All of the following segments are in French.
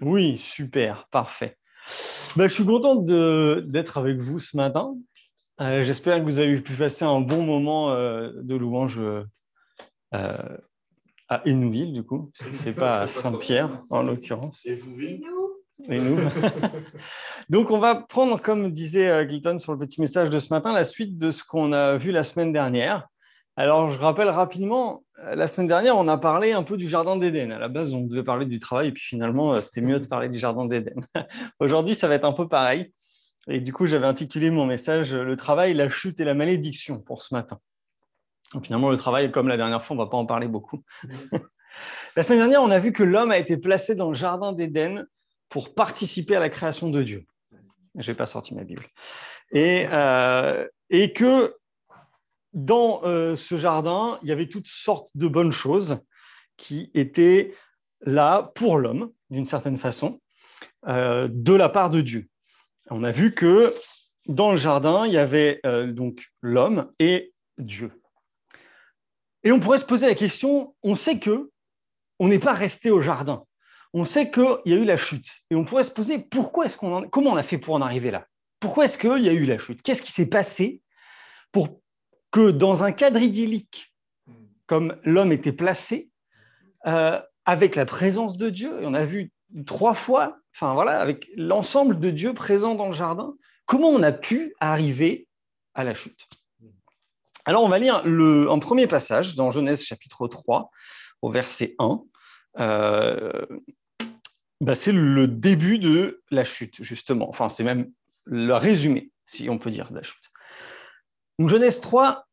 Oui, super, parfait. Ben, je suis content d'être avec vous ce matin. Euh, j'espère que vous avez pu passer un bon moment euh, de louange euh, à Hénouville, du coup. Ce n'est pas à Saint-Pierre, en l'occurrence. Et vous, Et nous. Donc, on va prendre, comme disait Gilton sur le petit message de ce matin, la suite de ce qu'on a vu la semaine dernière. Alors, je rappelle rapidement, euh, la semaine dernière, on a parlé un peu du Jardin d'Éden. À la base, on devait parler du travail, et puis finalement, euh, c'était mieux de parler du Jardin d'Éden. Aujourd'hui, ça va être un peu pareil. Et du coup, j'avais intitulé mon message Le travail, la chute et la malédiction pour ce matin. Donc, finalement, le travail, comme la dernière fois, on ne va pas en parler beaucoup. la semaine dernière, on a vu que l'homme a été placé dans le Jardin d'Éden pour participer à la création de Dieu. Je n'ai pas sorti ma Bible. Et, euh, et que dans euh, ce jardin, il y avait toutes sortes de bonnes choses qui étaient là pour l'homme, d'une certaine façon, euh, de la part de Dieu. On a vu que dans le jardin, il y avait euh, donc l'homme et Dieu. Et on pourrait se poser la question, on sait que on n'est pas resté au jardin. On sait qu'il y a eu la chute. Et on pourrait se poser pourquoi est-ce qu'on comment on a fait pour en arriver là? Pourquoi est-ce qu'il y a eu la chute? Qu'est-ce qui s'est passé pour que dans un cadre idyllique, comme l'homme était placé, euh, avec la présence de Dieu, et on a vu trois fois, enfin voilà, avec l'ensemble de Dieu présent dans le jardin, comment on a pu arriver à la chute Alors on va lire le, un premier passage dans Genèse chapitre 3, au verset 1. Euh, bah, c'est le début de la chute, justement. Enfin, c'est même le résumé, si on peut dire, de la chute. Donc, Genèse 3,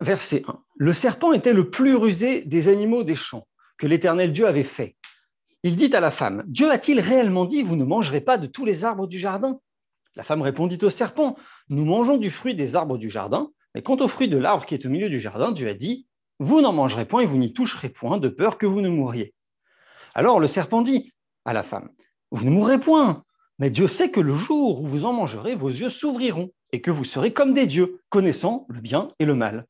verset 1. Le serpent était le plus rusé des animaux des champs que l'Éternel Dieu avait fait. Il dit à la femme, Dieu a-t-il réellement dit, vous ne mangerez pas de tous les arbres du jardin? La femme répondit au serpent, nous mangeons du fruit des arbres du jardin, mais quant au fruit de l'arbre qui est au milieu du jardin, Dieu a dit, vous n'en mangerez point et vous n'y toucherez point, de peur que vous ne mouriez. Alors le serpent dit à la femme, vous ne mourrez point, mais Dieu sait que le jour où vous en mangerez, vos yeux s'ouvriront et que vous serez comme des dieux, connaissant le bien et le mal.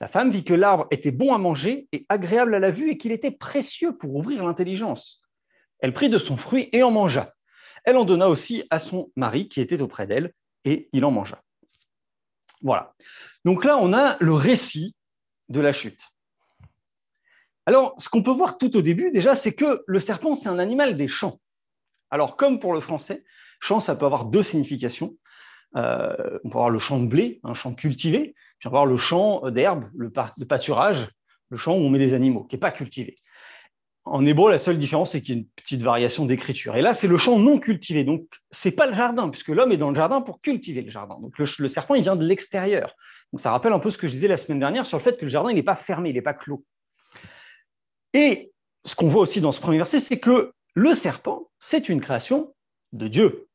La femme vit que l'arbre était bon à manger et agréable à la vue et qu'il était précieux pour ouvrir l'intelligence. Elle prit de son fruit et en mangea. Elle en donna aussi à son mari qui était auprès d'elle et il en mangea. Voilà. Donc là, on a le récit de la chute. Alors, ce qu'on peut voir tout au début, déjà, c'est que le serpent, c'est un animal des champs. Alors, comme pour le français, champ, ça peut avoir deux significations. Euh, on peut avoir le champ de blé, un champ cultivé, puis on peut avoir le champ d'herbe, le, pâturage, le champ où on met des animaux, qui n'est pas cultivé. En hébreu, la seule différence, c'est qu'il y a une petite variation d'écriture. Et là, c'est le champ non cultivé. Donc, ce n'est pas le jardin, puisque l'homme est dans le jardin pour cultiver le jardin. Donc, le, serpent, il vient de l'extérieur. Donc, ça rappelle un peu ce que je disais la semaine dernière sur le fait que le jardin, il n'est pas fermé, il n'est pas clos. Et ce qu'on voit aussi dans ce premier verset, c'est que le serpent, c'est une création de Dieu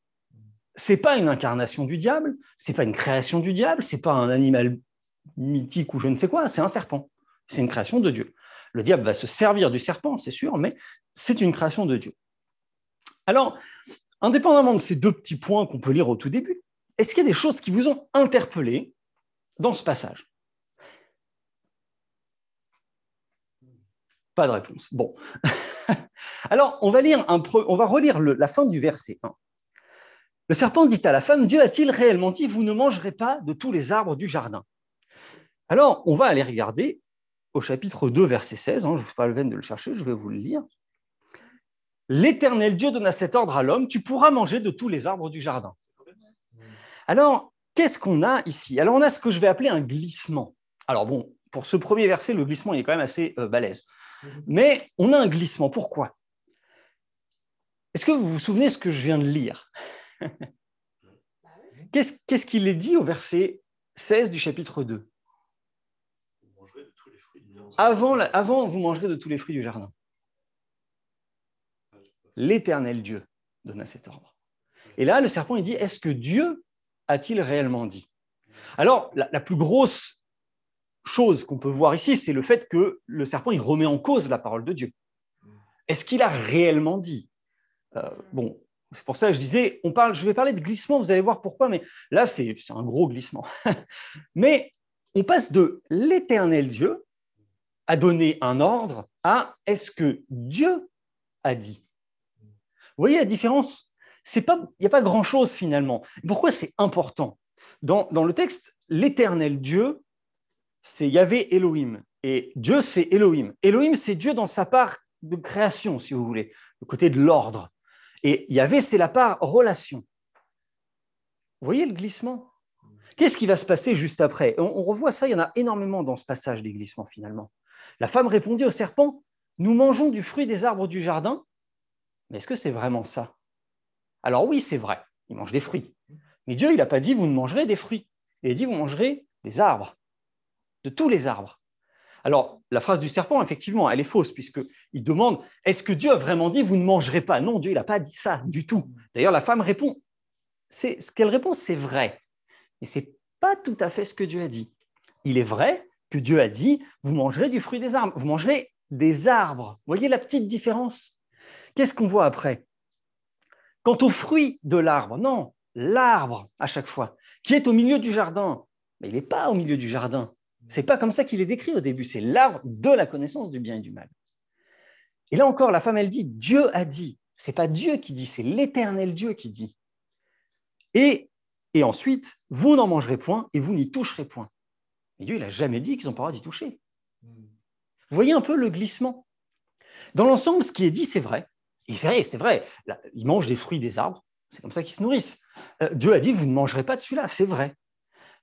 c'est pas une incarnation du diable, c'est pas une création du diable, c'est pas un animal mythique ou je ne sais quoi, c'est un serpent. C'est une création de Dieu. Le diable va se servir du serpent, c'est sûr, mais c'est une création de Dieu. Alors, indépendamment de ces deux petits points qu'on peut lire au tout début, est-ce qu'il y a des choses qui vous ont interpellé dans ce passage? Pas de réponse. Bon. Alors, on va, relire la fin du verset 1. Le serpent dit à la femme, Dieu a-t-il réellement dit, vous ne mangerez pas de tous les arbres du jardin? Alors, on va aller regarder au chapitre 2, verset 16, hein, je ne vous fais pas le veine de le chercher, je vais vous le lire. L'Éternel Dieu donna cet ordre à l'homme, tu pourras manger de tous les arbres du jardin. Alors, qu'est-ce qu'on a ici? Alors, on a ce que je vais appeler un glissement. Alors bon, pour ce premier verset, le glissement est quand même assez euh, balèze. Mais on a un glissement. Pourquoi? Est-ce que vous vous souvenez ce que je viens de lire? Qu'est-ce qu'il est dit au verset 16 du chapitre 2 avant, avant, vous mangerez de tous les fruits du jardin. L'Éternel Dieu donna cet ordre. Et là, le serpent, il dit, est-ce que Dieu a-t-il réellement dit? Alors, la, la, plus grosse chose qu'on peut voir ici, c'est le fait que le serpent, il remet en cause la parole de Dieu. Est-ce qu'il a réellement dit? Euh, Bon, c'est pour ça que je disais, on parle, je vais parler de glissement, vous allez voir pourquoi, mais là, c'est un gros glissement. mais on passe de l'éternel Dieu à donner un ordre à est-ce que Dieu a dit voyez la différence? Il n'y a pas grand-chose finalement. Pourquoi c'est important? Dans, dans, le texte, l'éternel Dieu, c'est Yahvé Elohim. Et Dieu, c'est Elohim. Elohim, c'est Dieu dans sa part de création, si vous voulez, le côté de l'ordre. Et Yahvé, c'est la part relation. Vous voyez le glissement? Qu'est-ce qui va se passer juste après? On, revoit ça, il y en a énormément dans ce passage des glissements finalement. La femme répondit au serpent, nous mangeons du fruit des arbres du jardin, mais est-ce que c'est vraiment ça? Alors oui, c'est vrai, il mange des fruits. Mais Dieu, il n'a pas dit, vous ne mangerez des fruits. Il a dit, vous mangerez des arbres, de tous les arbres. Alors, la phrase du serpent, effectivement, elle est fausse, puisqu'il demande, est-ce que Dieu a vraiment dit, vous ne mangerez pas? Non, Dieu, n'a pas dit ça du tout. D'ailleurs, la femme répond, ce qu'elle répond, c'est vrai. Mais ce n'est pas tout à fait ce que Dieu a dit. Il est vrai que Dieu a dit, vous mangerez du fruit des arbres, vous mangerez des arbres. Voyez la petite différence? Qu'est-ce qu'on voit après? Quant au fruit de l'arbre, non, l'arbre à chaque fois, qui est au milieu du jardin. Mais il n'est pas au milieu du jardin. C'est pas comme ça qu'il est décrit au début. C'est l'arbre de la connaissance du bien et du mal. Et là encore, la femme, elle dit Dieu a dit. C'est pas Dieu qui dit, c'est l'éternel Dieu qui dit. Et, et ensuite, vous n'en mangerez point et vous n'y toucherez point. Et Dieu, il n'a jamais dit qu'ils n'ont pas le droit d'y toucher. Vous voyez un peu le glissement. Dans l'ensemble, ce qui est dit, c'est vrai. Il fait, c'est vrai, ils mangent des fruits des arbres, c'est comme ça qu'ils se nourrissent. Euh, Dieu a dit, vous ne mangerez pas de celui-là, c'est vrai.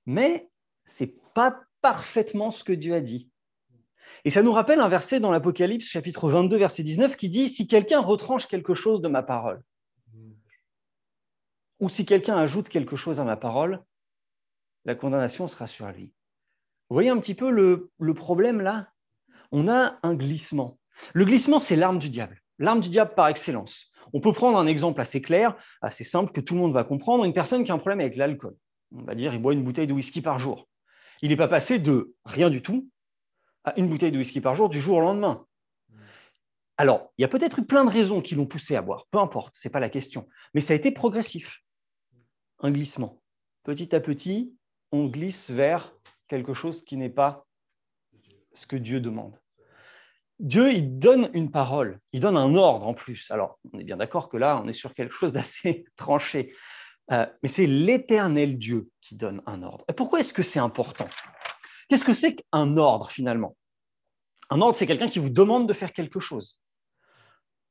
Mais ce n'est pas parfaitement ce que Dieu a dit. Et ça nous rappelle un verset dans l'Apocalypse, chapitre 22, verset 19, qui dit, si quelqu'un retranche quelque chose de ma parole, ou si quelqu'un ajoute quelque chose à ma parole, la condamnation sera sur lui. Vous voyez un petit peu le, le problème là? On a un glissement. Le glissement, c'est l'arme du diable, l'arme du diable par excellence. On peut prendre un exemple assez clair, assez simple, que tout le monde va comprendre. Une personne qui a un problème avec l'alcool. On va dire, il boit une bouteille de whisky par jour. Il n'est pas passé de rien du tout à une bouteille de whisky par jour du jour au lendemain. Alors, il y a peut-être eu plein de raisons qui l'ont poussé à boire, peu importe, ce n'est pas la question. Mais ça a été progressif, un glissement. Petit à petit, on glisse vers quelque chose qui n'est pas ce que Dieu demande. Dieu, il donne une parole, il donne un ordre en plus. Alors, on est bien d'accord que là, on est sur quelque chose d'assez tranché. Euh, mais c'est l'éternel Dieu qui donne un ordre. Et pourquoi est-ce que c'est important? Qu'est-ce que c'est qu'un ordre finalement? Un ordre, c'est quelqu'un qui vous demande de faire quelque chose.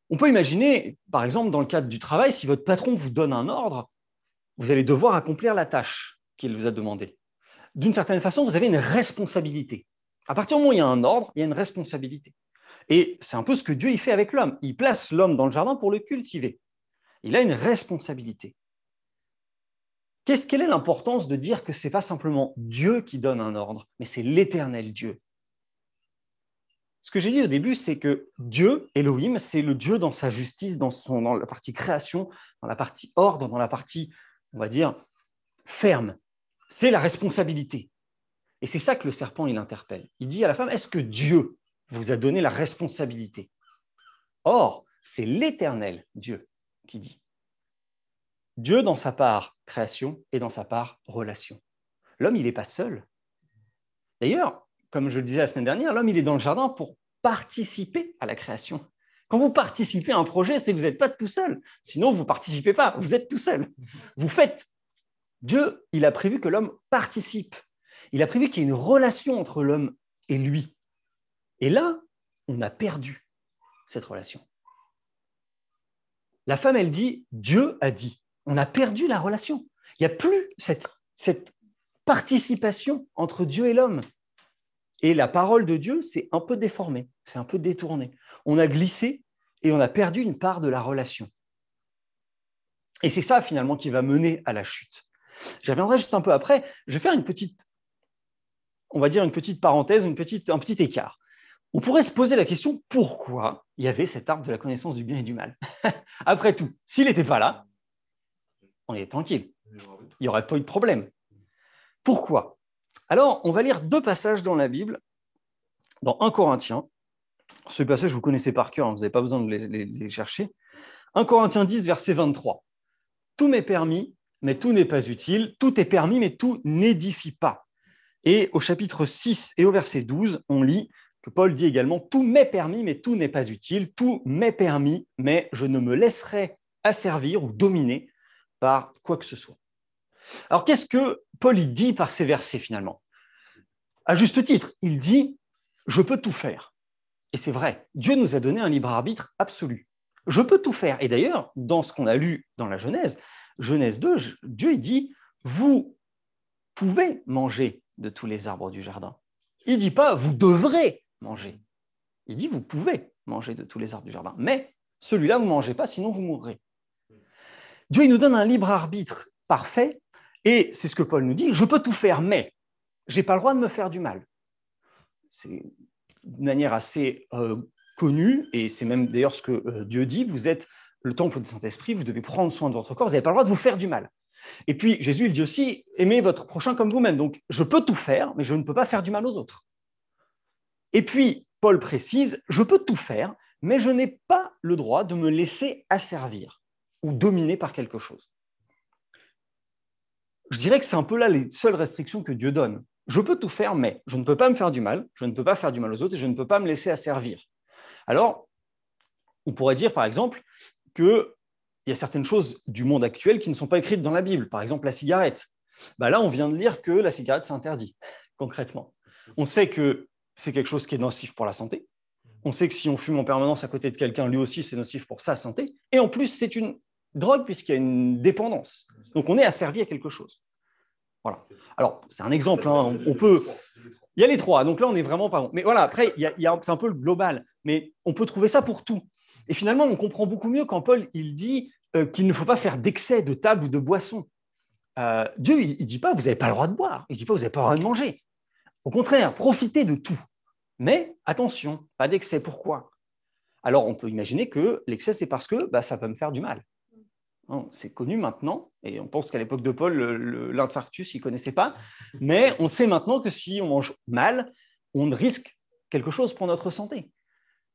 On peut imaginer, par exemple, dans le cadre du travail, si votre patron vous donne un ordre, vous allez devoir accomplir la tâche qu'il vous a demandée. D'une certaine façon, vous avez une responsabilité. À partir du moment où il y a un ordre, il y a une responsabilité. Et c'est un peu ce que Dieu y fait avec l'homme. Il place l'homme dans le jardin pour le cultiver. Il a une responsabilité. Qu'est-ce, quelle est l'importance de dire que ce n'est pas simplement Dieu qui donne un ordre, mais c'est l'éternel Dieu? Ce que j'ai dit au début, c'est que Dieu, Elohim, c'est le Dieu dans sa justice, dans, son, la partie création, dans la partie ordre, dans la partie, on va dire, ferme. C'est la responsabilité. Et c'est ça que le serpent, il interpelle. Il dit à la femme, est-ce que Dieu vous a donné la responsabilité? Or, c'est l'éternel Dieu qui dit. Dieu dans sa part création et dans sa part relation. L'homme, il n'est pas seul. D'ailleurs, comme je le disais la semaine dernière, l'homme, il est dans le jardin pour participer à la création. Quand vous participez à un projet, c'est que vous n'êtes pas tout seul. Sinon, vous ne participez pas, vous êtes tout seul. Vous faites. Dieu, il a prévu que l'homme participe. Il a prévu qu'il y ait une relation entre l'homme et lui. Et là, on a perdu cette relation. La femme, elle dit, Dieu a dit. On a perdu la relation. Il n'y a plus cette, participation entre Dieu et l'homme. Et la parole de Dieu, c'est un peu déformé, c'est un peu détourné. On a glissé et on a perdu une part de la relation. Et c'est ça finalement qui va mener à la chute. J'y reviendrai juste un peu après. Je vais faire une petite, on va dire une petite parenthèse, une petite, un petit écart on pourrait se poser la question pourquoi il y avait cet arbre de la connaissance du bien et du mal? Après tout, s'il n'était pas là, on est tranquille. Il n'y aurait pas eu de problème. Pourquoi? Alors, on va lire deux passages dans la Bible, dans 1 Corinthiens. Ce passage, vous connaissez par cœur, hein, vous n'avez pas besoin de les, les chercher. 1 Corinthiens 10, verset 23. Tout m'est permis, mais tout n'est pas utile. Tout est permis, mais tout n'édifie pas. Et au chapitre 6 et au verset 12, on lit Paul dit également, tout m'est permis, mais tout n'est pas utile, tout m'est permis, mais je ne me laisserai asservir ou dominer quoi que ce soit. Alors qu'est-ce que Paul dit par ces versets finalement? À juste titre, il dit, je peux tout faire. Et c'est vrai, Dieu nous a donné un libre arbitre absolu. Je peux tout faire. Et d'ailleurs, dans ce qu'on a lu dans la Genèse, Genèse 2, Dieu dit, vous pouvez manger de tous les arbres du jardin. Il dit pas, vous devrez manger. Il dit, vous pouvez manger de tous les arbres du jardin. Mais celui-là, vous mangez pas, sinon vous mourrez. Dieu nous donne un libre arbitre parfait, et c'est ce que Paul nous dit, je peux tout faire, mais je n'ai pas le droit de me faire du mal. C'est une manière assez euh, connue, et c'est même d'ailleurs ce que euh, Dieu dit, vous êtes le temple du Saint-Esprit, vous devez prendre soin de votre corps, vous n'avez pas le droit de vous faire du mal. Et puis Jésus, il dit aussi, aimez votre prochain comme vous-même. Donc je peux tout faire, mais je ne peux pas faire du mal aux autres. Et puis Paul précise, je peux tout faire, mais je n'ai pas le droit de me laisser asservir ou dominer par quelque chose. Je dirais que c'est un peu là les seules restrictions que Dieu donne. Je peux tout faire, mais je ne peux pas me faire du mal, je ne peux pas faire du mal aux autres et je ne peux pas me laisser asservir. Alors, on pourrait dire par exemple qu'il y a certaines choses du monde actuel qui ne sont pas écrites dans la Bible, par exemple la cigarette. Bah là, on vient de lire que la cigarette, c'est interdit, concrètement. On sait que c'est quelque chose qui est nocif pour la santé. On sait que si on fume en permanence à côté de quelqu'un, lui aussi, c'est nocif pour sa santé. Et en plus, c'est une drogue puisqu'il y a une dépendance. Donc, on est asservi à quelque chose. Voilà. Alors, c'est un exemple. Hein. On peut. Il y a les trois. Donc là, on est vraiment pas bon. Mais voilà, après, il y a, c'est un peu le global. Mais on peut trouver ça pour tout. Et finalement, on comprend beaucoup mieux quand Paul il dit euh, qu'il ne faut pas faire d'excès de table ou de boisson. Euh, Dieu, il ne dit pas vous n'avez pas le droit de boire. Il ne dit pas vous n'avez pas le droit de manger. Au contraire, profitez de tout. Mais attention, pas d'excès. Pourquoi? Alors, on peut imaginer que l'excès, c'est parce que bah, ça peut me faire du mal. C'est connu maintenant, et on pense qu'à l'époque de Paul, l'infarctus, il ne connaissait pas. Mais on sait maintenant que si on mange mal, on risque quelque chose pour notre santé.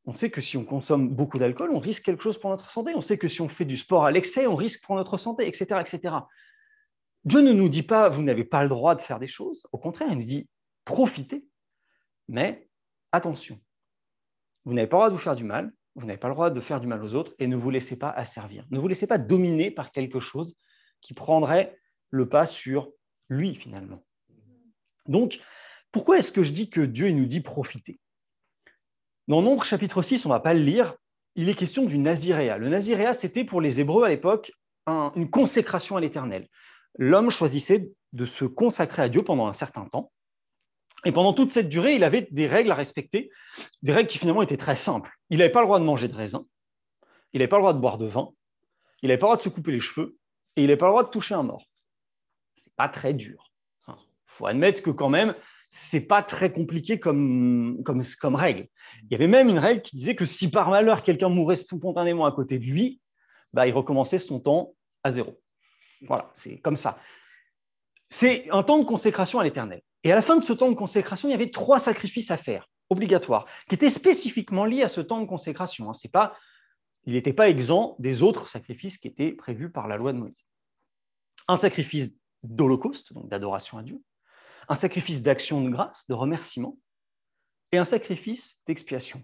On sait que si on consomme beaucoup d'alcool, on risque quelque chose pour notre santé. On sait que si on fait du sport à l'excès, on risque pour notre santé, etc., etc. Dieu ne nous dit pas, vous n'avez pas le droit de faire des choses. Au contraire, il nous dit, profitez, mais attention, vous n'avez pas le droit de vous faire du mal, vous n'avez pas le droit de faire du mal aux autres et ne vous laissez pas asservir. Ne vous laissez pas dominer par quelque chose qui prendrait le pas sur lui finalement. Donc, pourquoi est-ce que je dis que Dieu nous dit profiter? Dans Nombre chapitre 6, on ne va pas le lire, il est question du naziréa. Le naziréa, c'était pour les Hébreux à l'époque une consécration à l'éternel. L'homme choisissait de se consacrer à Dieu pendant un certain temps. Et pendant toute cette durée, il avait des règles à respecter, des règles qui finalement étaient très simples. Il n'avait pas le droit de manger de raisin, il n'avait pas le droit de boire de vin, il n'avait pas le droit de se couper les cheveux, et il n'avait pas le droit de toucher un mort. C'est pas très dur. Il faut admettre que quand même, c'est pas très compliqué comme, règle. Il y avait même une règle qui disait que si par malheur quelqu'un mourait spontanément à côté de lui, bah, il recommençait son temps à zéro. Voilà, c'est comme ça. C'est un temps de consécration à l'éternel. Et à la fin de ce temps de consécration, il y avait trois sacrifices à faire, obligatoires, qui étaient spécifiquement liés à ce temps de consécration. Hein. pas, il n'était pas exempt des autres sacrifices qui étaient prévus par la loi de Moïse. Un sacrifice d'holocauste, donc d'adoration à Dieu, un sacrifice d'action de grâce, de remerciement, et un sacrifice d'expiation.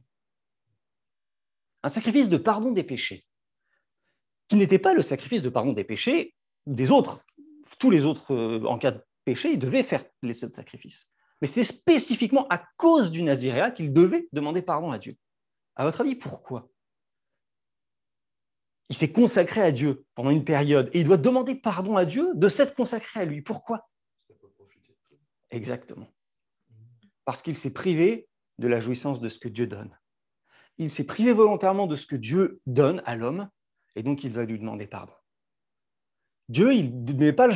Un sacrifice de pardon des péchés, qui n'était pas le sacrifice de pardon des péchés des autres. Tous les autres, euh, en cas de il devait faire les sept sacrifices. Mais c'était spécifiquement à cause du Naziréa qu'il devait demander pardon à Dieu. À votre avis, pourquoi? Il s'est consacré à Dieu pendant une période et il doit demander pardon à Dieu de s'être consacré à lui. Pourquoi? Exactement. Parce qu'il s'est privé de la jouissance de ce que Dieu donne. Il s'est privé volontairement de ce que Dieu donne à l'homme et donc il va lui demander pardon. Dieu, il ne met pas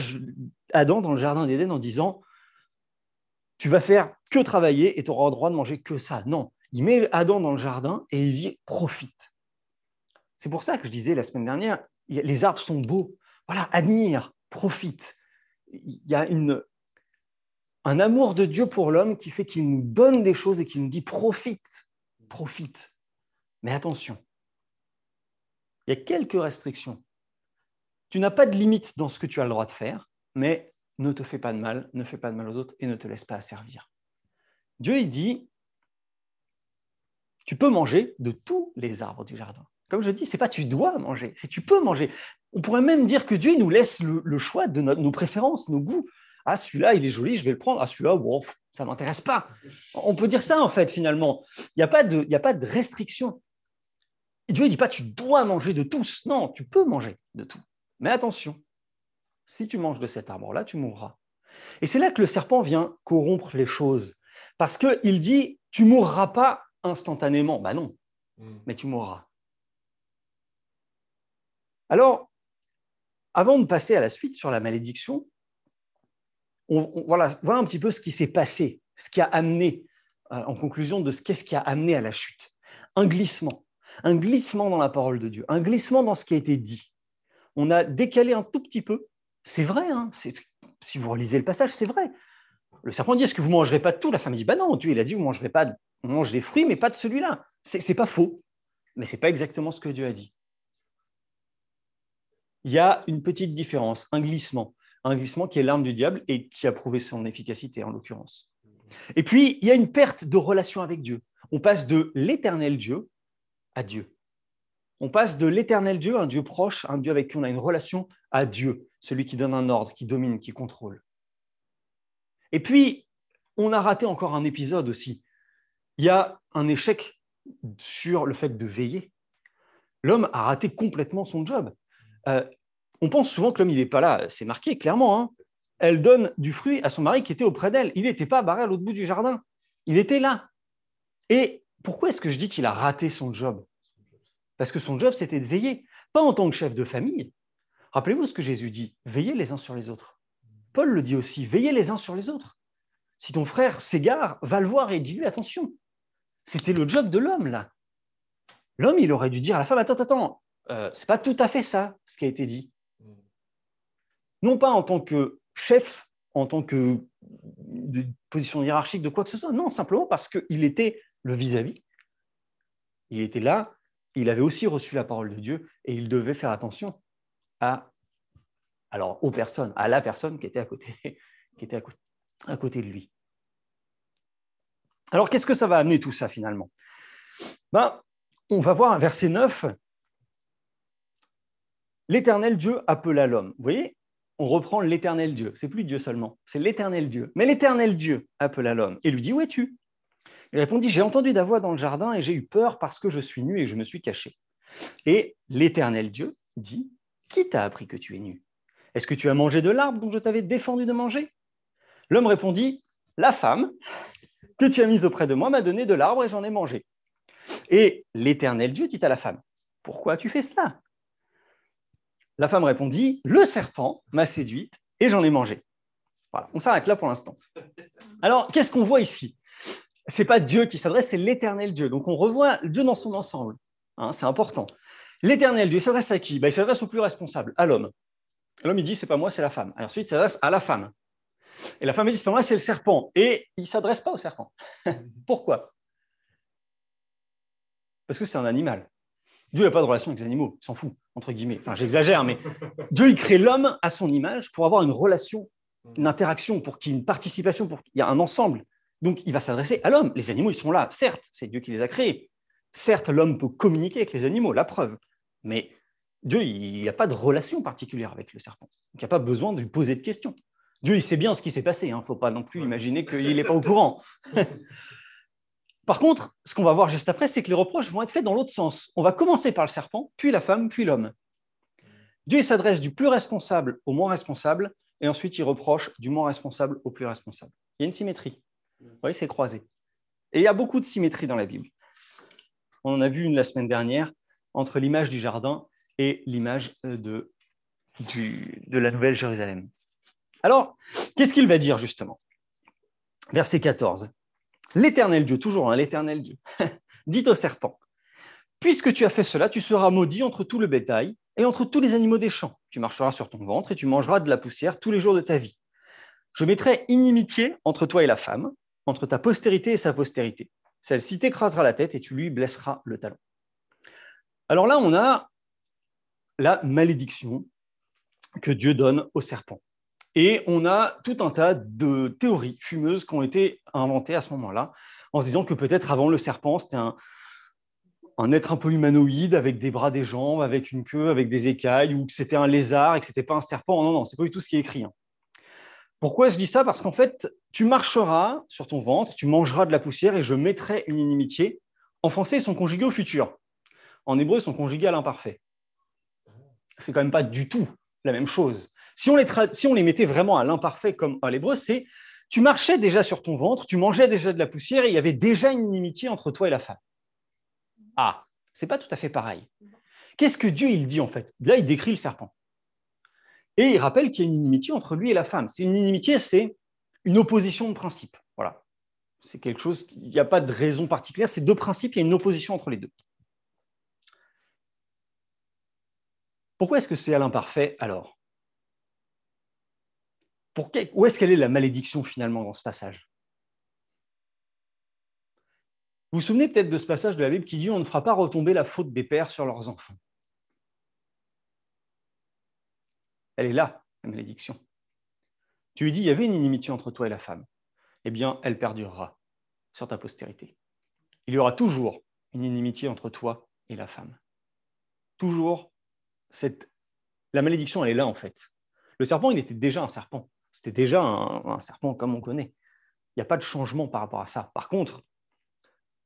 Adam dans le jardin d'Éden en disant Tu vas faire que travailler et tu auras le droit de manger que ça. Non, il met Adam dans le jardin et il dit Profite. C'est pour ça que je disais la semaine dernière les arbres sont beaux. Voilà, admire, profite. Il y a une, un amour de Dieu pour l'homme qui fait qu'il nous donne des choses et qu'il nous dit profite, profite. Mais attention, il y a quelques restrictions tu n'as pas de limite dans ce que tu as le droit de faire, mais ne te fais pas de mal, ne fais pas de mal aux autres et ne te laisse pas asservir. Dieu, il dit, tu peux manger de tous les arbres du jardin. Comme je dis, c'est pas tu dois manger, c'est tu peux manger. On pourrait même dire que Dieu nous laisse le, choix de nos préférences, nos goûts. Ah, celui-là, il est joli, je vais le prendre. Ah, celui-là, bon, ça ne m'intéresse pas. On peut dire ça, en fait, finalement. Il n'y a, pas de, a pas de restriction. Dieu ne dit pas tu dois manger de tous. Non, tu peux manger de tout. Mais attention, si tu manges de cet arbre-là, tu mourras. Et c'est là que le serpent vient corrompre les choses. Parce qu'il dit, tu mourras pas instantanément. Ben non, hmm. mais tu mourras. Alors, avant de passer à la suite sur la malédiction, on, voilà, voilà un petit peu ce qui s'est passé, ce qui a amené, euh, en conclusion de ce qu'est-ce qui a amené à la chute. Un glissement, un glissement dans la parole de Dieu, un glissement dans ce qui a été dit. On a décalé un tout petit peu. C'est vrai, hein, si vous relisez le passage, c'est vrai. Le serpent dit Est-ce que vous ne mangerez pas de tout? La femme dit Bah non, Dieu il a dit Vous mangerez pas, on mange des fruits, mais pas de celui-là. C'est, n'est pas faux, mais c'est pas exactement ce que Dieu a dit. Il y a une petite différence, un glissement, un glissement qui est l'arme du diable et qui a prouvé son efficacité en l'occurrence. Et puis il y a une perte de relation avec Dieu. On passe de l'éternel Dieu à Dieu. On passe de l'éternel Dieu, un Dieu proche, un Dieu avec qui on a une relation, à Dieu, celui qui donne un ordre, qui domine, qui contrôle. Et puis, on a raté encore un épisode aussi. Il y a un échec sur le fait de veiller. L'homme a raté complètement son job. Euh, on pense souvent que l'homme, il n'est pas là. C'est marqué clairement. Hein. Elle donne du fruit à son mari qui était auprès d'elle. Il n'était pas barré à l'autre bout du jardin. Il était là. Et pourquoi est-ce que je dis qu'il a raté son job? Parce que son job, c'était de veiller. Pas en tant que chef de famille. Rappelez-vous ce que Jésus dit. Veillez les uns sur les autres. Paul le dit aussi, veillez les uns sur les autres. Si ton frère s'égare, va le voir et dis-lui attention. C'était le job de l'homme, là. L'homme, il aurait dû dire à la femme, attends, attends, euh, c'est pas tout à fait ça, ce qui a été dit. Non pas en tant que chef, en tant que position hiérarchique de quoi que ce soit, non, simplement parce qu'il était le vis-à-vis. -vis. Il était là, il avait aussi reçu la parole de Dieu et il devait faire attention alors aux personnes, à la personne qui était à côté, qui était à côté, de lui. Alors qu'est-ce que ça va amener tout ça finalement? Ben, On va voir un verset 9. L'éternel Dieu appela l'homme. Vous voyez, on reprend l'éternel Dieu. C'est plus Dieu seulement, c'est l'éternel Dieu. Mais l'éternel Dieu appela l'homme et lui dit Où es-tu? Il répondit J'ai entendu ta voix dans le jardin et j'ai eu peur parce que je suis nu et je me suis caché. Et l'éternel Dieu dit Qui t'a appris que tu es nu? Est-ce que tu as mangé de l'arbre dont je t'avais défendu de manger? L'homme répondit, La femme que tu as mise auprès de moi m'a donné de l'arbre et j'en ai mangé. Et l'Éternel Dieu dit à la femme, Pourquoi as-tu fait cela? La femme répondit, Le serpent m'a séduite et j'en ai mangé. Voilà, on s'arrête là pour l'instant. Alors, qu'est-ce qu'on voit ici? Ce n'est pas Dieu qui s'adresse, c'est l'Éternel Dieu. Donc, on revoit Dieu dans son ensemble. Hein, c'est important. L'Éternel Dieu s'adresse à qui? Ben, Il s'adresse au plus responsable, à l'homme. L'homme, il dit, c'est pas moi, c'est la femme. Alors, ensuite, il s'adresse à la femme. Et la femme, il dit, c'est pas moi, c'est le serpent. Et il ne s'adresse pas au serpent. Pourquoi? Parce que c'est un animal. Dieu n'a pas de relation avec les animaux, il s'en fout, entre guillemets. Enfin, j'exagère, mais Dieu, il crée l'homme à son image pour avoir une relation, une interaction, pour qu'il y ait une participation, pour qu'il y ait un ensemble. Donc, il va s'adresser à l'homme. Les animaux, ils sont là, certes, c'est Dieu qui les a créés. Certes, l'homme peut communiquer avec les animaux, la preuve. Mais Dieu, il n'y a pas de relation particulière avec le serpent. il n'y a pas besoin de lui poser de questions. Dieu, il sait bien ce qui s'est passé. Il hein. ne faut pas non plus imaginer qu'il n'est pas au courant. par contre, ce qu'on va voir juste après, c'est que les reproches vont être faits dans l'autre sens. On va commencer par le serpent, puis la femme, puis l'homme. Dieu s'adresse du plus responsable au moins responsable, et ensuite il reproche du moins responsable au plus responsable. Il y a une symétrie. Vous voyez, c'est croisé. Et il y a beaucoup de symétrie dans la Bible. On en a vu une la semaine dernière entre l'image du jardin et l'image euh, de, la Nouvelle Jérusalem. Alors, qu'est-ce qu'il va dire justement? Verset 14. L'Éternel Dieu, toujours hein, l'Éternel Dieu, dit au serpent, Puisque tu as fait cela, tu seras maudit entre tout le bétail et entre tous les animaux des champs. Tu marcheras sur ton ventre et tu mangeras de la poussière tous les jours de ta vie. Je mettrai inimitié entre toi et la femme, entre ta postérité et sa postérité. Celle-ci t'écrasera la tête et tu lui blesseras le talon. Alors là, on a la malédiction que Dieu donne au serpent. Et on a tout un tas de théories fumeuses qui ont été inventées à ce moment-là, en se disant que peut-être avant le serpent, c'était un, être un peu humanoïde avec des bras, des jambes, avec une queue, avec des écailles, ou que c'était un lézard et que c'était pas un serpent. Non, non, c'est pas du tout ce qui est écrit. Hein. Pourquoi je dis ça? Parce qu'en fait, tu marcheras sur ton ventre, tu mangeras de la poussière et je mettrai une inimitié. En français, ils sont conjugués au futur. En hébreu, sont conjugués à l'imparfait. C'est quand même pas du tout la même chose. Si on les, si on les mettait vraiment à l'imparfait comme à l'hébreu, c'est tu marchais déjà sur ton ventre, tu mangeais déjà de la poussière et il y avait déjà une inimitié entre toi et la femme. Ah, c'est pas tout à fait pareil. Qu'est-ce que Dieu il dit en fait? Là, il décrit le serpent. Et il rappelle qu'il y a une inimitié entre lui et la femme. C'est une inimitié, c'est une opposition de principe. Voilà. C'est quelque chose, il n'y a pas de raison particulière, c'est deux principes, il y a une opposition entre les deux. Pourquoi est-ce que c'est à l'imparfait alors? Où est-ce qu'elle est la malédiction finalement dans ce passage? Vous vous souvenez peut-être de ce passage de la Bible qui dit On ne fera pas retomber la faute des pères sur leurs enfants. Elle est là, la malédiction. Tu lui dis, il y avait une inimitié entre toi et la femme. Eh bien, elle perdurera sur ta postérité. Il y aura toujours une inimitié entre toi et la femme. Toujours cette... La malédiction, elle est là en fait. Le serpent, il était déjà un serpent. C'était déjà un, serpent comme on connaît. Il n'y a pas de changement par rapport à ça. Par contre,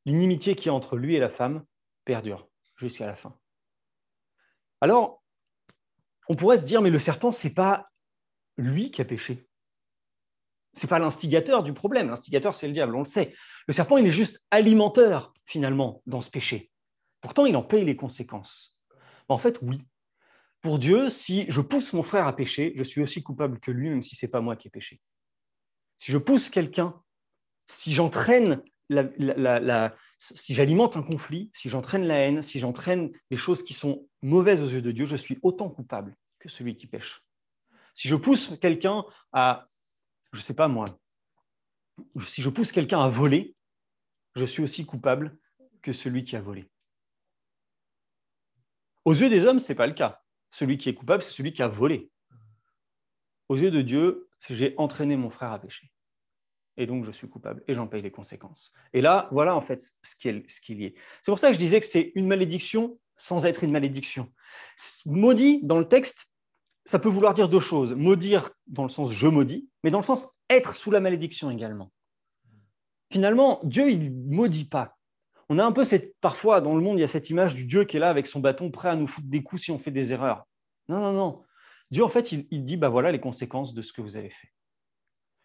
l'inimitié qui est entre lui et la femme perdure jusqu'à la fin. Alors, on pourrait se dire, mais le serpent, ce n'est pas lui qui a péché. Ce n'est pas l'instigateur du problème. L'instigateur, c'est le diable, on le sait. Le serpent, il est juste alimentateur, finalement, dans ce péché. Pourtant, il en paye les conséquences. En fait, oui. Pour Dieu, si je pousse mon frère à pécher, je suis aussi coupable que lui, même si ce n'est pas moi qui ai péché. Si je pousse quelqu'un, si j'entraîne si j'alimente un conflit, si j'entraîne la haine, si j'entraîne des choses qui sont mauvaises aux yeux de Dieu, je suis autant coupable que celui qui pêche. Si je pousse quelqu'un à, je ne sais pas moi, si je pousse quelqu'un à voler, je suis aussi coupable que celui qui a volé. Aux yeux des hommes, ce n'est pas le cas. Celui qui est coupable, c'est celui qui a volé. Aux yeux de Dieu, j'ai entraîné mon frère à pécher et donc je suis coupable et j'en paye les conséquences. Et là, voilà en fait ce qu'il y est. C'est pour ça que je disais que c'est une malédiction sans être une malédiction. Maudit dans le texte, ça peut vouloir dire deux choses. Maudire dans le sens je maudis, mais dans le sens être sous la malédiction également. Finalement, Dieu, il maudit pas. On a un peu cette, parfois dans le monde, il y a cette image du Dieu qui est là avec son bâton prêt à nous foutre des coups si on fait des erreurs. Non, non, non. Dieu, en fait, il, dit, bah voilà les conséquences de ce que vous avez fait.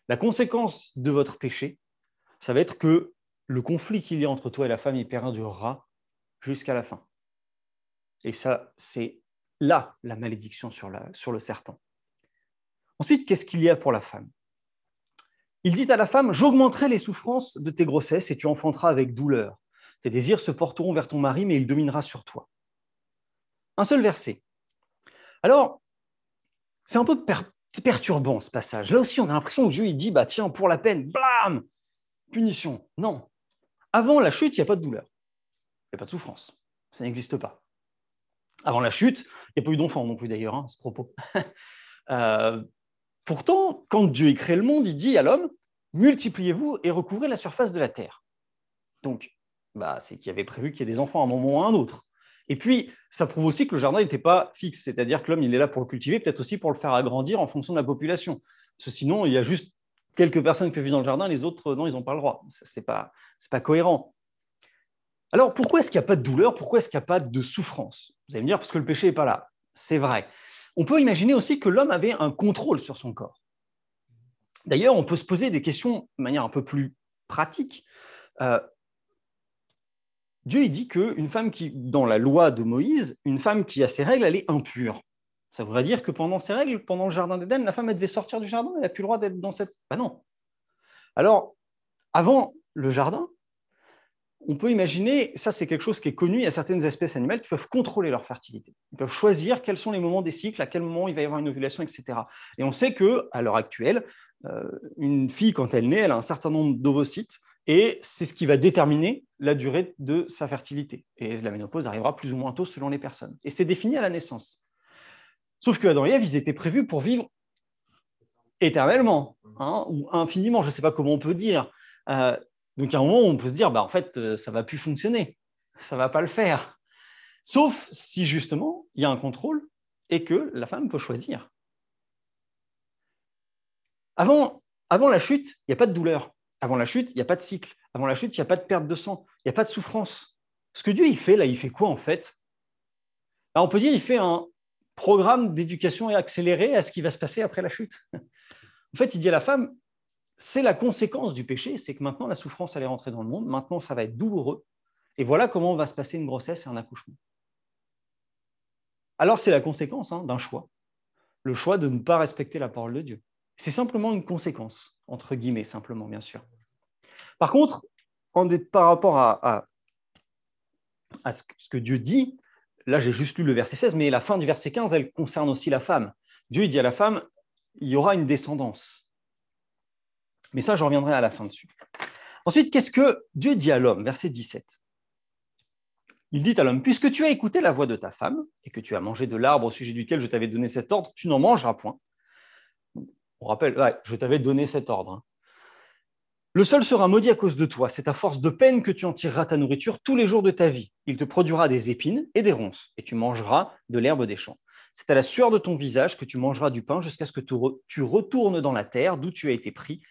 La conséquence de votre péché, ça va être que le conflit qu'il y a entre toi et la femme, il perdurera jusqu'à la fin. Et ça, c'est là la malédiction sur le serpent. Ensuite, qu'est-ce qu'il y a pour la femme? Il dit à la femme, j'augmenterai les souffrances de tes grossesses et tu enfanteras avec douleur. Tes désirs se porteront vers ton mari, mais il dominera sur toi. Un seul verset. Alors, c'est un peu perturbant ce passage. Là aussi, on a l'impression que Dieu il dit bah tiens, pour la peine, blam, punition. Non. Avant la chute, il n'y a pas de douleur. Il n'y a pas de souffrance. Ça n'existe pas. Avant la chute, il n'y a pas eu d'enfant non plus d'ailleurs, hein, à ce propos. Euh, pourtant, quand Dieu crée le monde, il dit à l'homme multipliez-vous et recouvrez la surface de la terre. Donc, bah, c'est qu'il avait prévu qu'il y ait des enfants à un moment ou à un autre. Et puis, ça prouve aussi que le jardin n'était pas fixe, c'est-à-dire que l'homme, il est là pour le cultiver, peut-être aussi pour le faire agrandir en fonction de la population. Parce que sinon, il y a juste quelques personnes qui peuvent vivre dans le jardin, les autres, non, ils n'ont pas le droit. Ce n'est pas, pas cohérent. Alors, pourquoi est-ce qu'il n'y a pas de douleur? Pourquoi est-ce qu'il n'y a pas de souffrance? Vous allez me dire, parce que le péché n'est pas là. C'est vrai. On peut imaginer aussi que l'homme avait un contrôle sur son corps. D'ailleurs, on peut se poser des questions de manière un peu plus pratique. Euh, Dieu dit qu'une femme qui, dans la loi de Moïse, une femme qui a ses règles, elle est impure. Ça voudrait dire que pendant ses règles, pendant le jardin d'Éden, la femme elle devait sortir du jardin, elle n'a plus le droit d'être dans cette. Ben non. Alors, avant le jardin, on peut imaginer, ça c'est quelque chose qui est connu, il y a certaines espèces animales qui peuvent contrôler leur fertilité. Ils peuvent choisir quels sont les moments des cycles, à quel moment il va y avoir une ovulation, etc. Et on sait que à l'heure actuelle, euh, une fille, quand elle naît, elle a un certain nombre d'ovocytes et c'est ce qui va déterminer la durée de sa fertilité. Et la ménopause arrivera plus ou moins tôt selon les personnes. Et c'est défini à la naissance. Sauf que Adam et Ève, ils étaient prévus pour vivre éternellement, hein, ou infiniment, je ne sais pas comment on peut dire. Euh, donc à un moment, on peut se dire, bah, en fait, euh, ça ne va plus fonctionner. ça ne va pas le faire. Sauf si justement il y a un contrôle et que la femme peut choisir. Avant, avant la chute, il n'y a pas de douleur. Avant la chute, il n'y a pas de cycle. Avant la chute, il n'y a pas de perte de sang. Il n'y a pas de souffrance. Ce que Dieu il fait, là, il fait quoi en fait? On peut dire il fait un programme d'éducation accéléré à ce qui va se passer après la chute. En fait, il dit à la femme, c'est la conséquence du péché, c'est que maintenant la souffrance allait rentrer dans le monde, maintenant ça va être douloureux, et voilà comment va se passer une grossesse et un accouchement. Alors c'est la conséquence hein, d'un choix, le choix de ne pas respecter la parole de Dieu. C'est simplement une conséquence, entre guillemets, simplement, bien sûr. Par contre, par rapport à, ce que Dieu dit, là j'ai juste lu le verset 16, mais la fin du verset 15, elle concerne aussi la femme. Dieu dit à la femme, il y aura une descendance. Mais ça, je reviendrai à la fin dessus. Ensuite, qu'est-ce que Dieu dit à l'homme? Verset 17. Il dit à l'homme, puisque tu as écouté la voix de ta femme et que tu as mangé de l'arbre au sujet duquel je t'avais donné cet ordre, tu n'en mangeras point. On rappelle, je t'avais donné cet ordre. Hein. Le sol sera maudit à cause de toi. C'est à force de peine que tu en tireras ta nourriture tous les jours de ta vie. Il te produira des épines et des ronces, et tu mangeras de l'herbe des champs. C'est à la sueur de ton visage que tu mangeras du pain jusqu'à ce que tu retournes dans la terre d'où tu as été pris,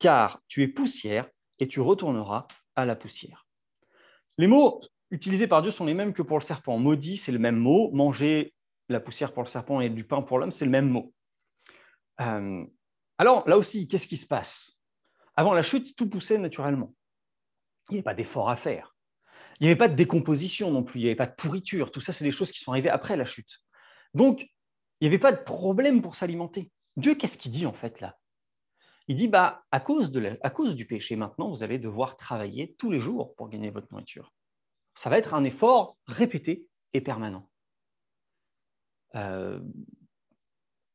car tu es poussière et tu retourneras à la poussière. Les mots utilisés par Dieu sont les mêmes que pour le serpent. Maudit, c'est le même mot. Manger la poussière pour le serpent et du pain pour l'homme, c'est le même mot. Euh, alors, là aussi, qu'est-ce qui se passe? Avant la chute, tout poussait naturellement. Il n'y avait pas d'effort à faire. Il n'y avait pas de décomposition non plus, il n'y avait pas de pourriture. Tout ça, c'est des choses qui sont arrivées après la chute. Donc, il n'y avait pas de problème pour s'alimenter. Dieu, qu'est-ce qu'il dit en fait là? Il dit, bah, à, cause de à cause du péché, maintenant, vous allez devoir travailler tous les jours pour gagner votre nourriture. Ça va être un effort répété et permanent. Euh,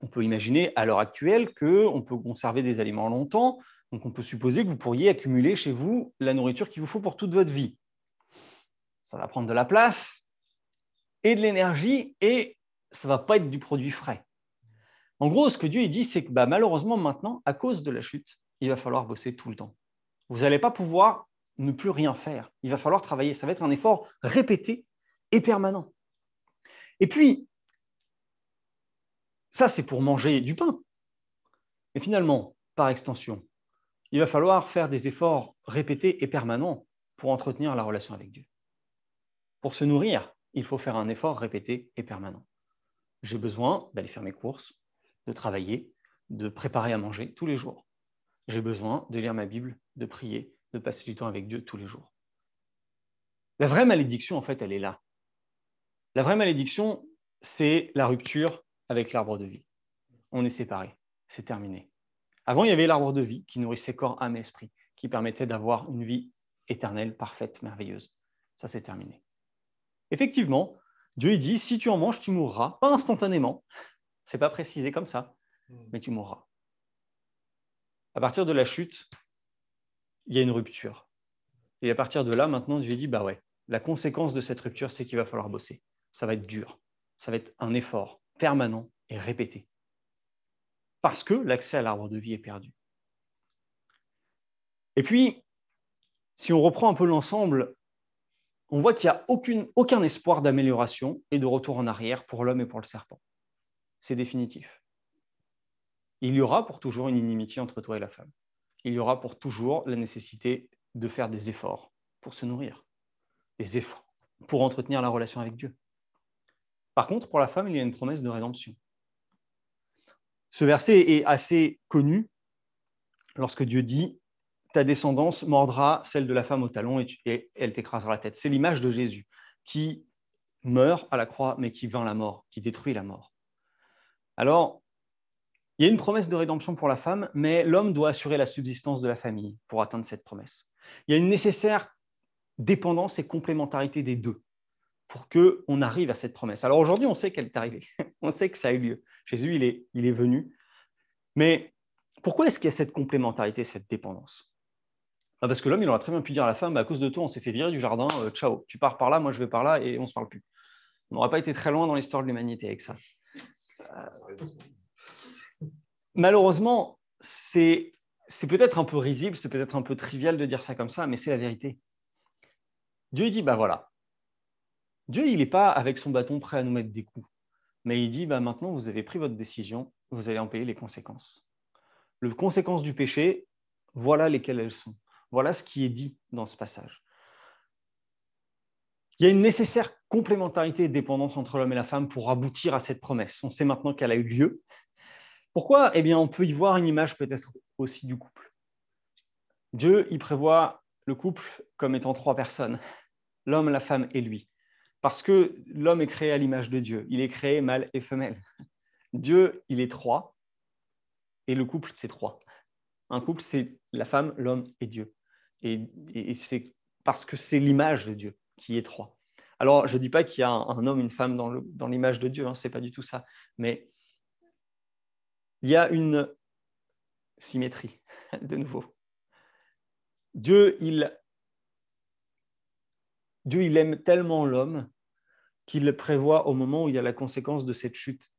on peut imaginer à l'heure actuelle qu'on peut conserver des aliments longtemps, donc on peut supposer que vous pourriez accumuler chez vous la nourriture qu'il vous faut pour toute votre vie. Ça va prendre de la place et de l'énergie et ça ne va pas être du produit frais. En gros, ce que Dieu dit, c'est que bah, malheureusement, maintenant, à cause de la chute, il va falloir bosser tout le temps. Vous n'allez pas pouvoir ne plus rien faire. Il va falloir travailler. Ça va être un effort répété et permanent. Et puis, ça, c'est pour manger du pain. Mais finalement, par extension, il va falloir faire des efforts répétés et permanents pour entretenir la relation avec Dieu. Pour se nourrir, il faut faire un effort répété et permanent j'ai besoin d'aller faire mes courses, de travailler, de préparer à manger tous les jours. J'ai besoin de lire ma Bible, de prier, de passer du temps avec Dieu tous les jours. La vraie malédiction, en fait, elle est là. La vraie malédiction, c'est la rupture avec l'arbre de vie. On est séparés, c'est terminé. Avant, il y avait l'arbre de vie qui nourrissait corps, âme et esprit, qui permettait d'avoir une vie éternelle, parfaite, merveilleuse. Ça, c'est terminé. Effectivement, Dieu dit, si tu en manges, tu mourras, pas instantanément, c'est pas précisé comme ça, hmm. mais tu mourras. À partir de la chute, il y a une rupture. Et à partir de là, maintenant, Dieu dit, bah ouais, la conséquence de cette rupture, c'est qu'il va falloir bosser. Ça va être dur, ça va être un effort permanent et répété. Parce que l'accès à l'arbre de vie est perdu. Et puis, si on reprend un peu l'ensemble, on voit qu'il n'y a aucun espoir d'amélioration et de retour en arrière pour l'homme et pour le serpent. C'est définitif. Il y aura pour toujours une inimitié entre toi et la femme. Il y aura pour toujours la nécessité de faire des efforts pour se nourrir, des efforts pour entretenir la relation avec Dieu. Par contre, pour la femme, il y a une promesse de rédemption. Ce verset est assez connu lorsque Dieu dit ta descendance mordra celle de la femme au talon et, elle t'écrasera la tête. C'est l'image de Jésus qui meurt à la croix, mais qui vainc la mort, qui détruit la mort. Alors, il y a une promesse de rédemption pour la femme, mais l'homme doit assurer la subsistance de la famille pour atteindre cette promesse. Il y a une nécessaire dépendance et complémentarité des deux pour qu'on arrive à cette promesse. Alors aujourd'hui, on sait qu'elle est arrivée, on sait que ça a eu lieu. Jésus, il est, il est venu. Mais pourquoi est-ce qu'il y a cette complémentarité, cette dépendance? Ah, parce que l'homme, il aurait très bien pu dire à la femme, bah, à cause de toi, on s'est fait virer du jardin, euh, ciao, tu pars par là, moi je vais par là, et on ne se parle plus. On n'aurait pas été très loin dans l'histoire de l'humanité avec ça. malheureusement, c'est peut-être un peu risible, c'est peut-être un peu trivial de dire ça comme ça, mais c'est la vérité. Dieu dit, bah voilà, Dieu, il n'est pas avec son bâton prêt à nous mettre des coups, mais il dit, bah, maintenant, vous avez pris votre décision, vous allez en payer les conséquences. Les conséquences du péché, voilà lesquelles elles sont. Voilà ce qui est dit dans ce passage. Il y a une nécessaire complémentarité et dépendance entre l'homme et la femme pour aboutir à cette promesse. On sait maintenant qu'elle a eu lieu. Pourquoi? Eh bien, on peut y voir une image peut-être aussi du couple. Dieu, il prévoit le couple comme étant trois personnes, l'homme, la femme et lui. Parce que l'homme est créé à l'image de Dieu. Il est créé mâle et femelle. Dieu, il est trois, et le couple, c'est trois. Un couple, c'est la femme, l'homme et Dieu. Et, c'est parce que c'est l'image de Dieu qui est trois. Alors, je ne dis pas qu'il y a un, homme, une femme dans l'image de Dieu, hein, ce n'est pas du tout ça. Mais il y a une symétrie, de nouveau. Dieu, il, Dieu, il aime tellement l'homme qu'il prévoit au moment où il y a la conséquence de cette chute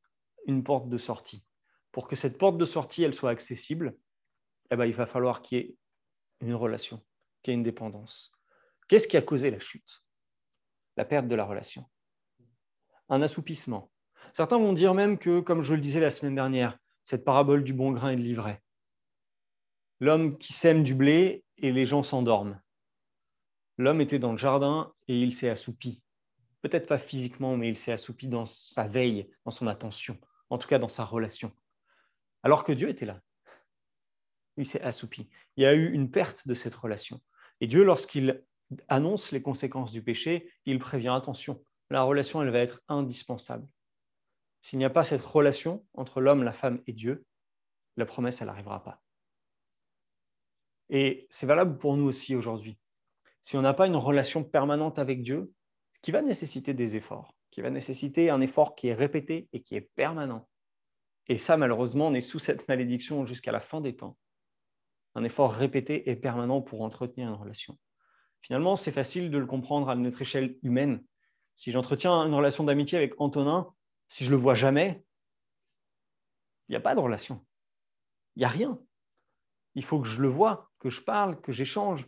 une porte de sortie. Pour que cette porte de sortie soit accessible, eh ben, il va falloir qu'il y ait une relation, qu'il y ait une dépendance. Qu'est-ce qui a causé la chute? La perte de la relation. Un assoupissement. Certains vont dire même que, comme je le disais la semaine dernière, cette parabole du bon grain et de l'ivraie. L'homme qui sème du blé et les gens s'endorment. L'homme était dans le jardin et il s'est assoupi. Peut-être pas physiquement, mais il s'est assoupi dans sa veille, dans son attention, en tout cas dans sa relation. Alors que Dieu était là. Il s'est assoupi. Il y a eu une perte de cette relation. Et Dieu, lorsqu'il annonce les conséquences du péché, il prévient attention, la relation, elle va être indispensable. S'il n'y a pas cette relation entre l'homme, la femme et Dieu, la promesse, elle n'arrivera pas. Et c'est valable pour nous aussi aujourd'hui. Si on n'a pas une relation permanente avec Dieu, qui va nécessiter des efforts, qui va nécessiter un effort qui est répété et qui est permanent. Et ça, malheureusement, on est sous cette malédiction jusqu'à la fin des temps. Un effort répété et permanent pour entretenir une relation. Finalement, c'est facile de le comprendre à notre échelle humaine. Si j'entretiens une relation d'amitié avec Antonin, si je le vois jamais, il n'y a pas de relation. Il n'y a rien. Il faut que je le vois, que je parle, que j'échange,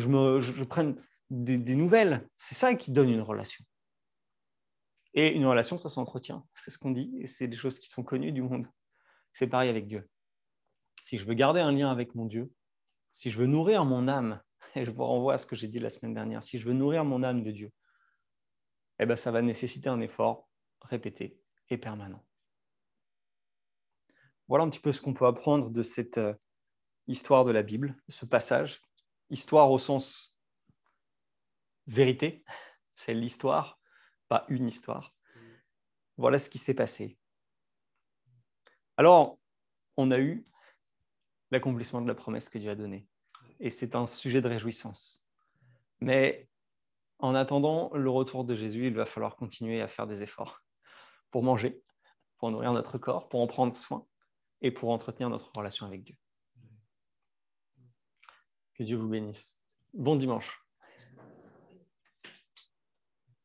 que je, prenne des, des nouvelles. C'est ça qui donne une relation. Et une relation, ça s'entretient. C'est ce qu'on dit, et c'est des choses qui sont connues du monde. C'est pareil avec Dieu. Si je veux garder un lien avec mon Dieu, si je veux nourrir mon âme, et je vous renvoie à ce que j'ai dit la semaine dernière, si je veux nourrir mon âme de Dieu, eh ben, ça va nécessiter un effort répété et permanent. Voilà un petit peu ce qu'on peut apprendre de cette euh, histoire de la Bible, ce passage. Histoire au sens vérité, c'est l'histoire, pas une histoire. Voilà ce qui s'est passé. Alors, on a eu l'accomplissement de la promesse que Dieu a donnée. Et c'est un sujet de réjouissance. Mais en attendant le retour de Jésus, il va falloir continuer à faire des efforts pour manger, pour nourrir notre corps, pour en prendre soin et pour entretenir notre relation avec Dieu. Que Dieu vous bénisse. Bon dimanche.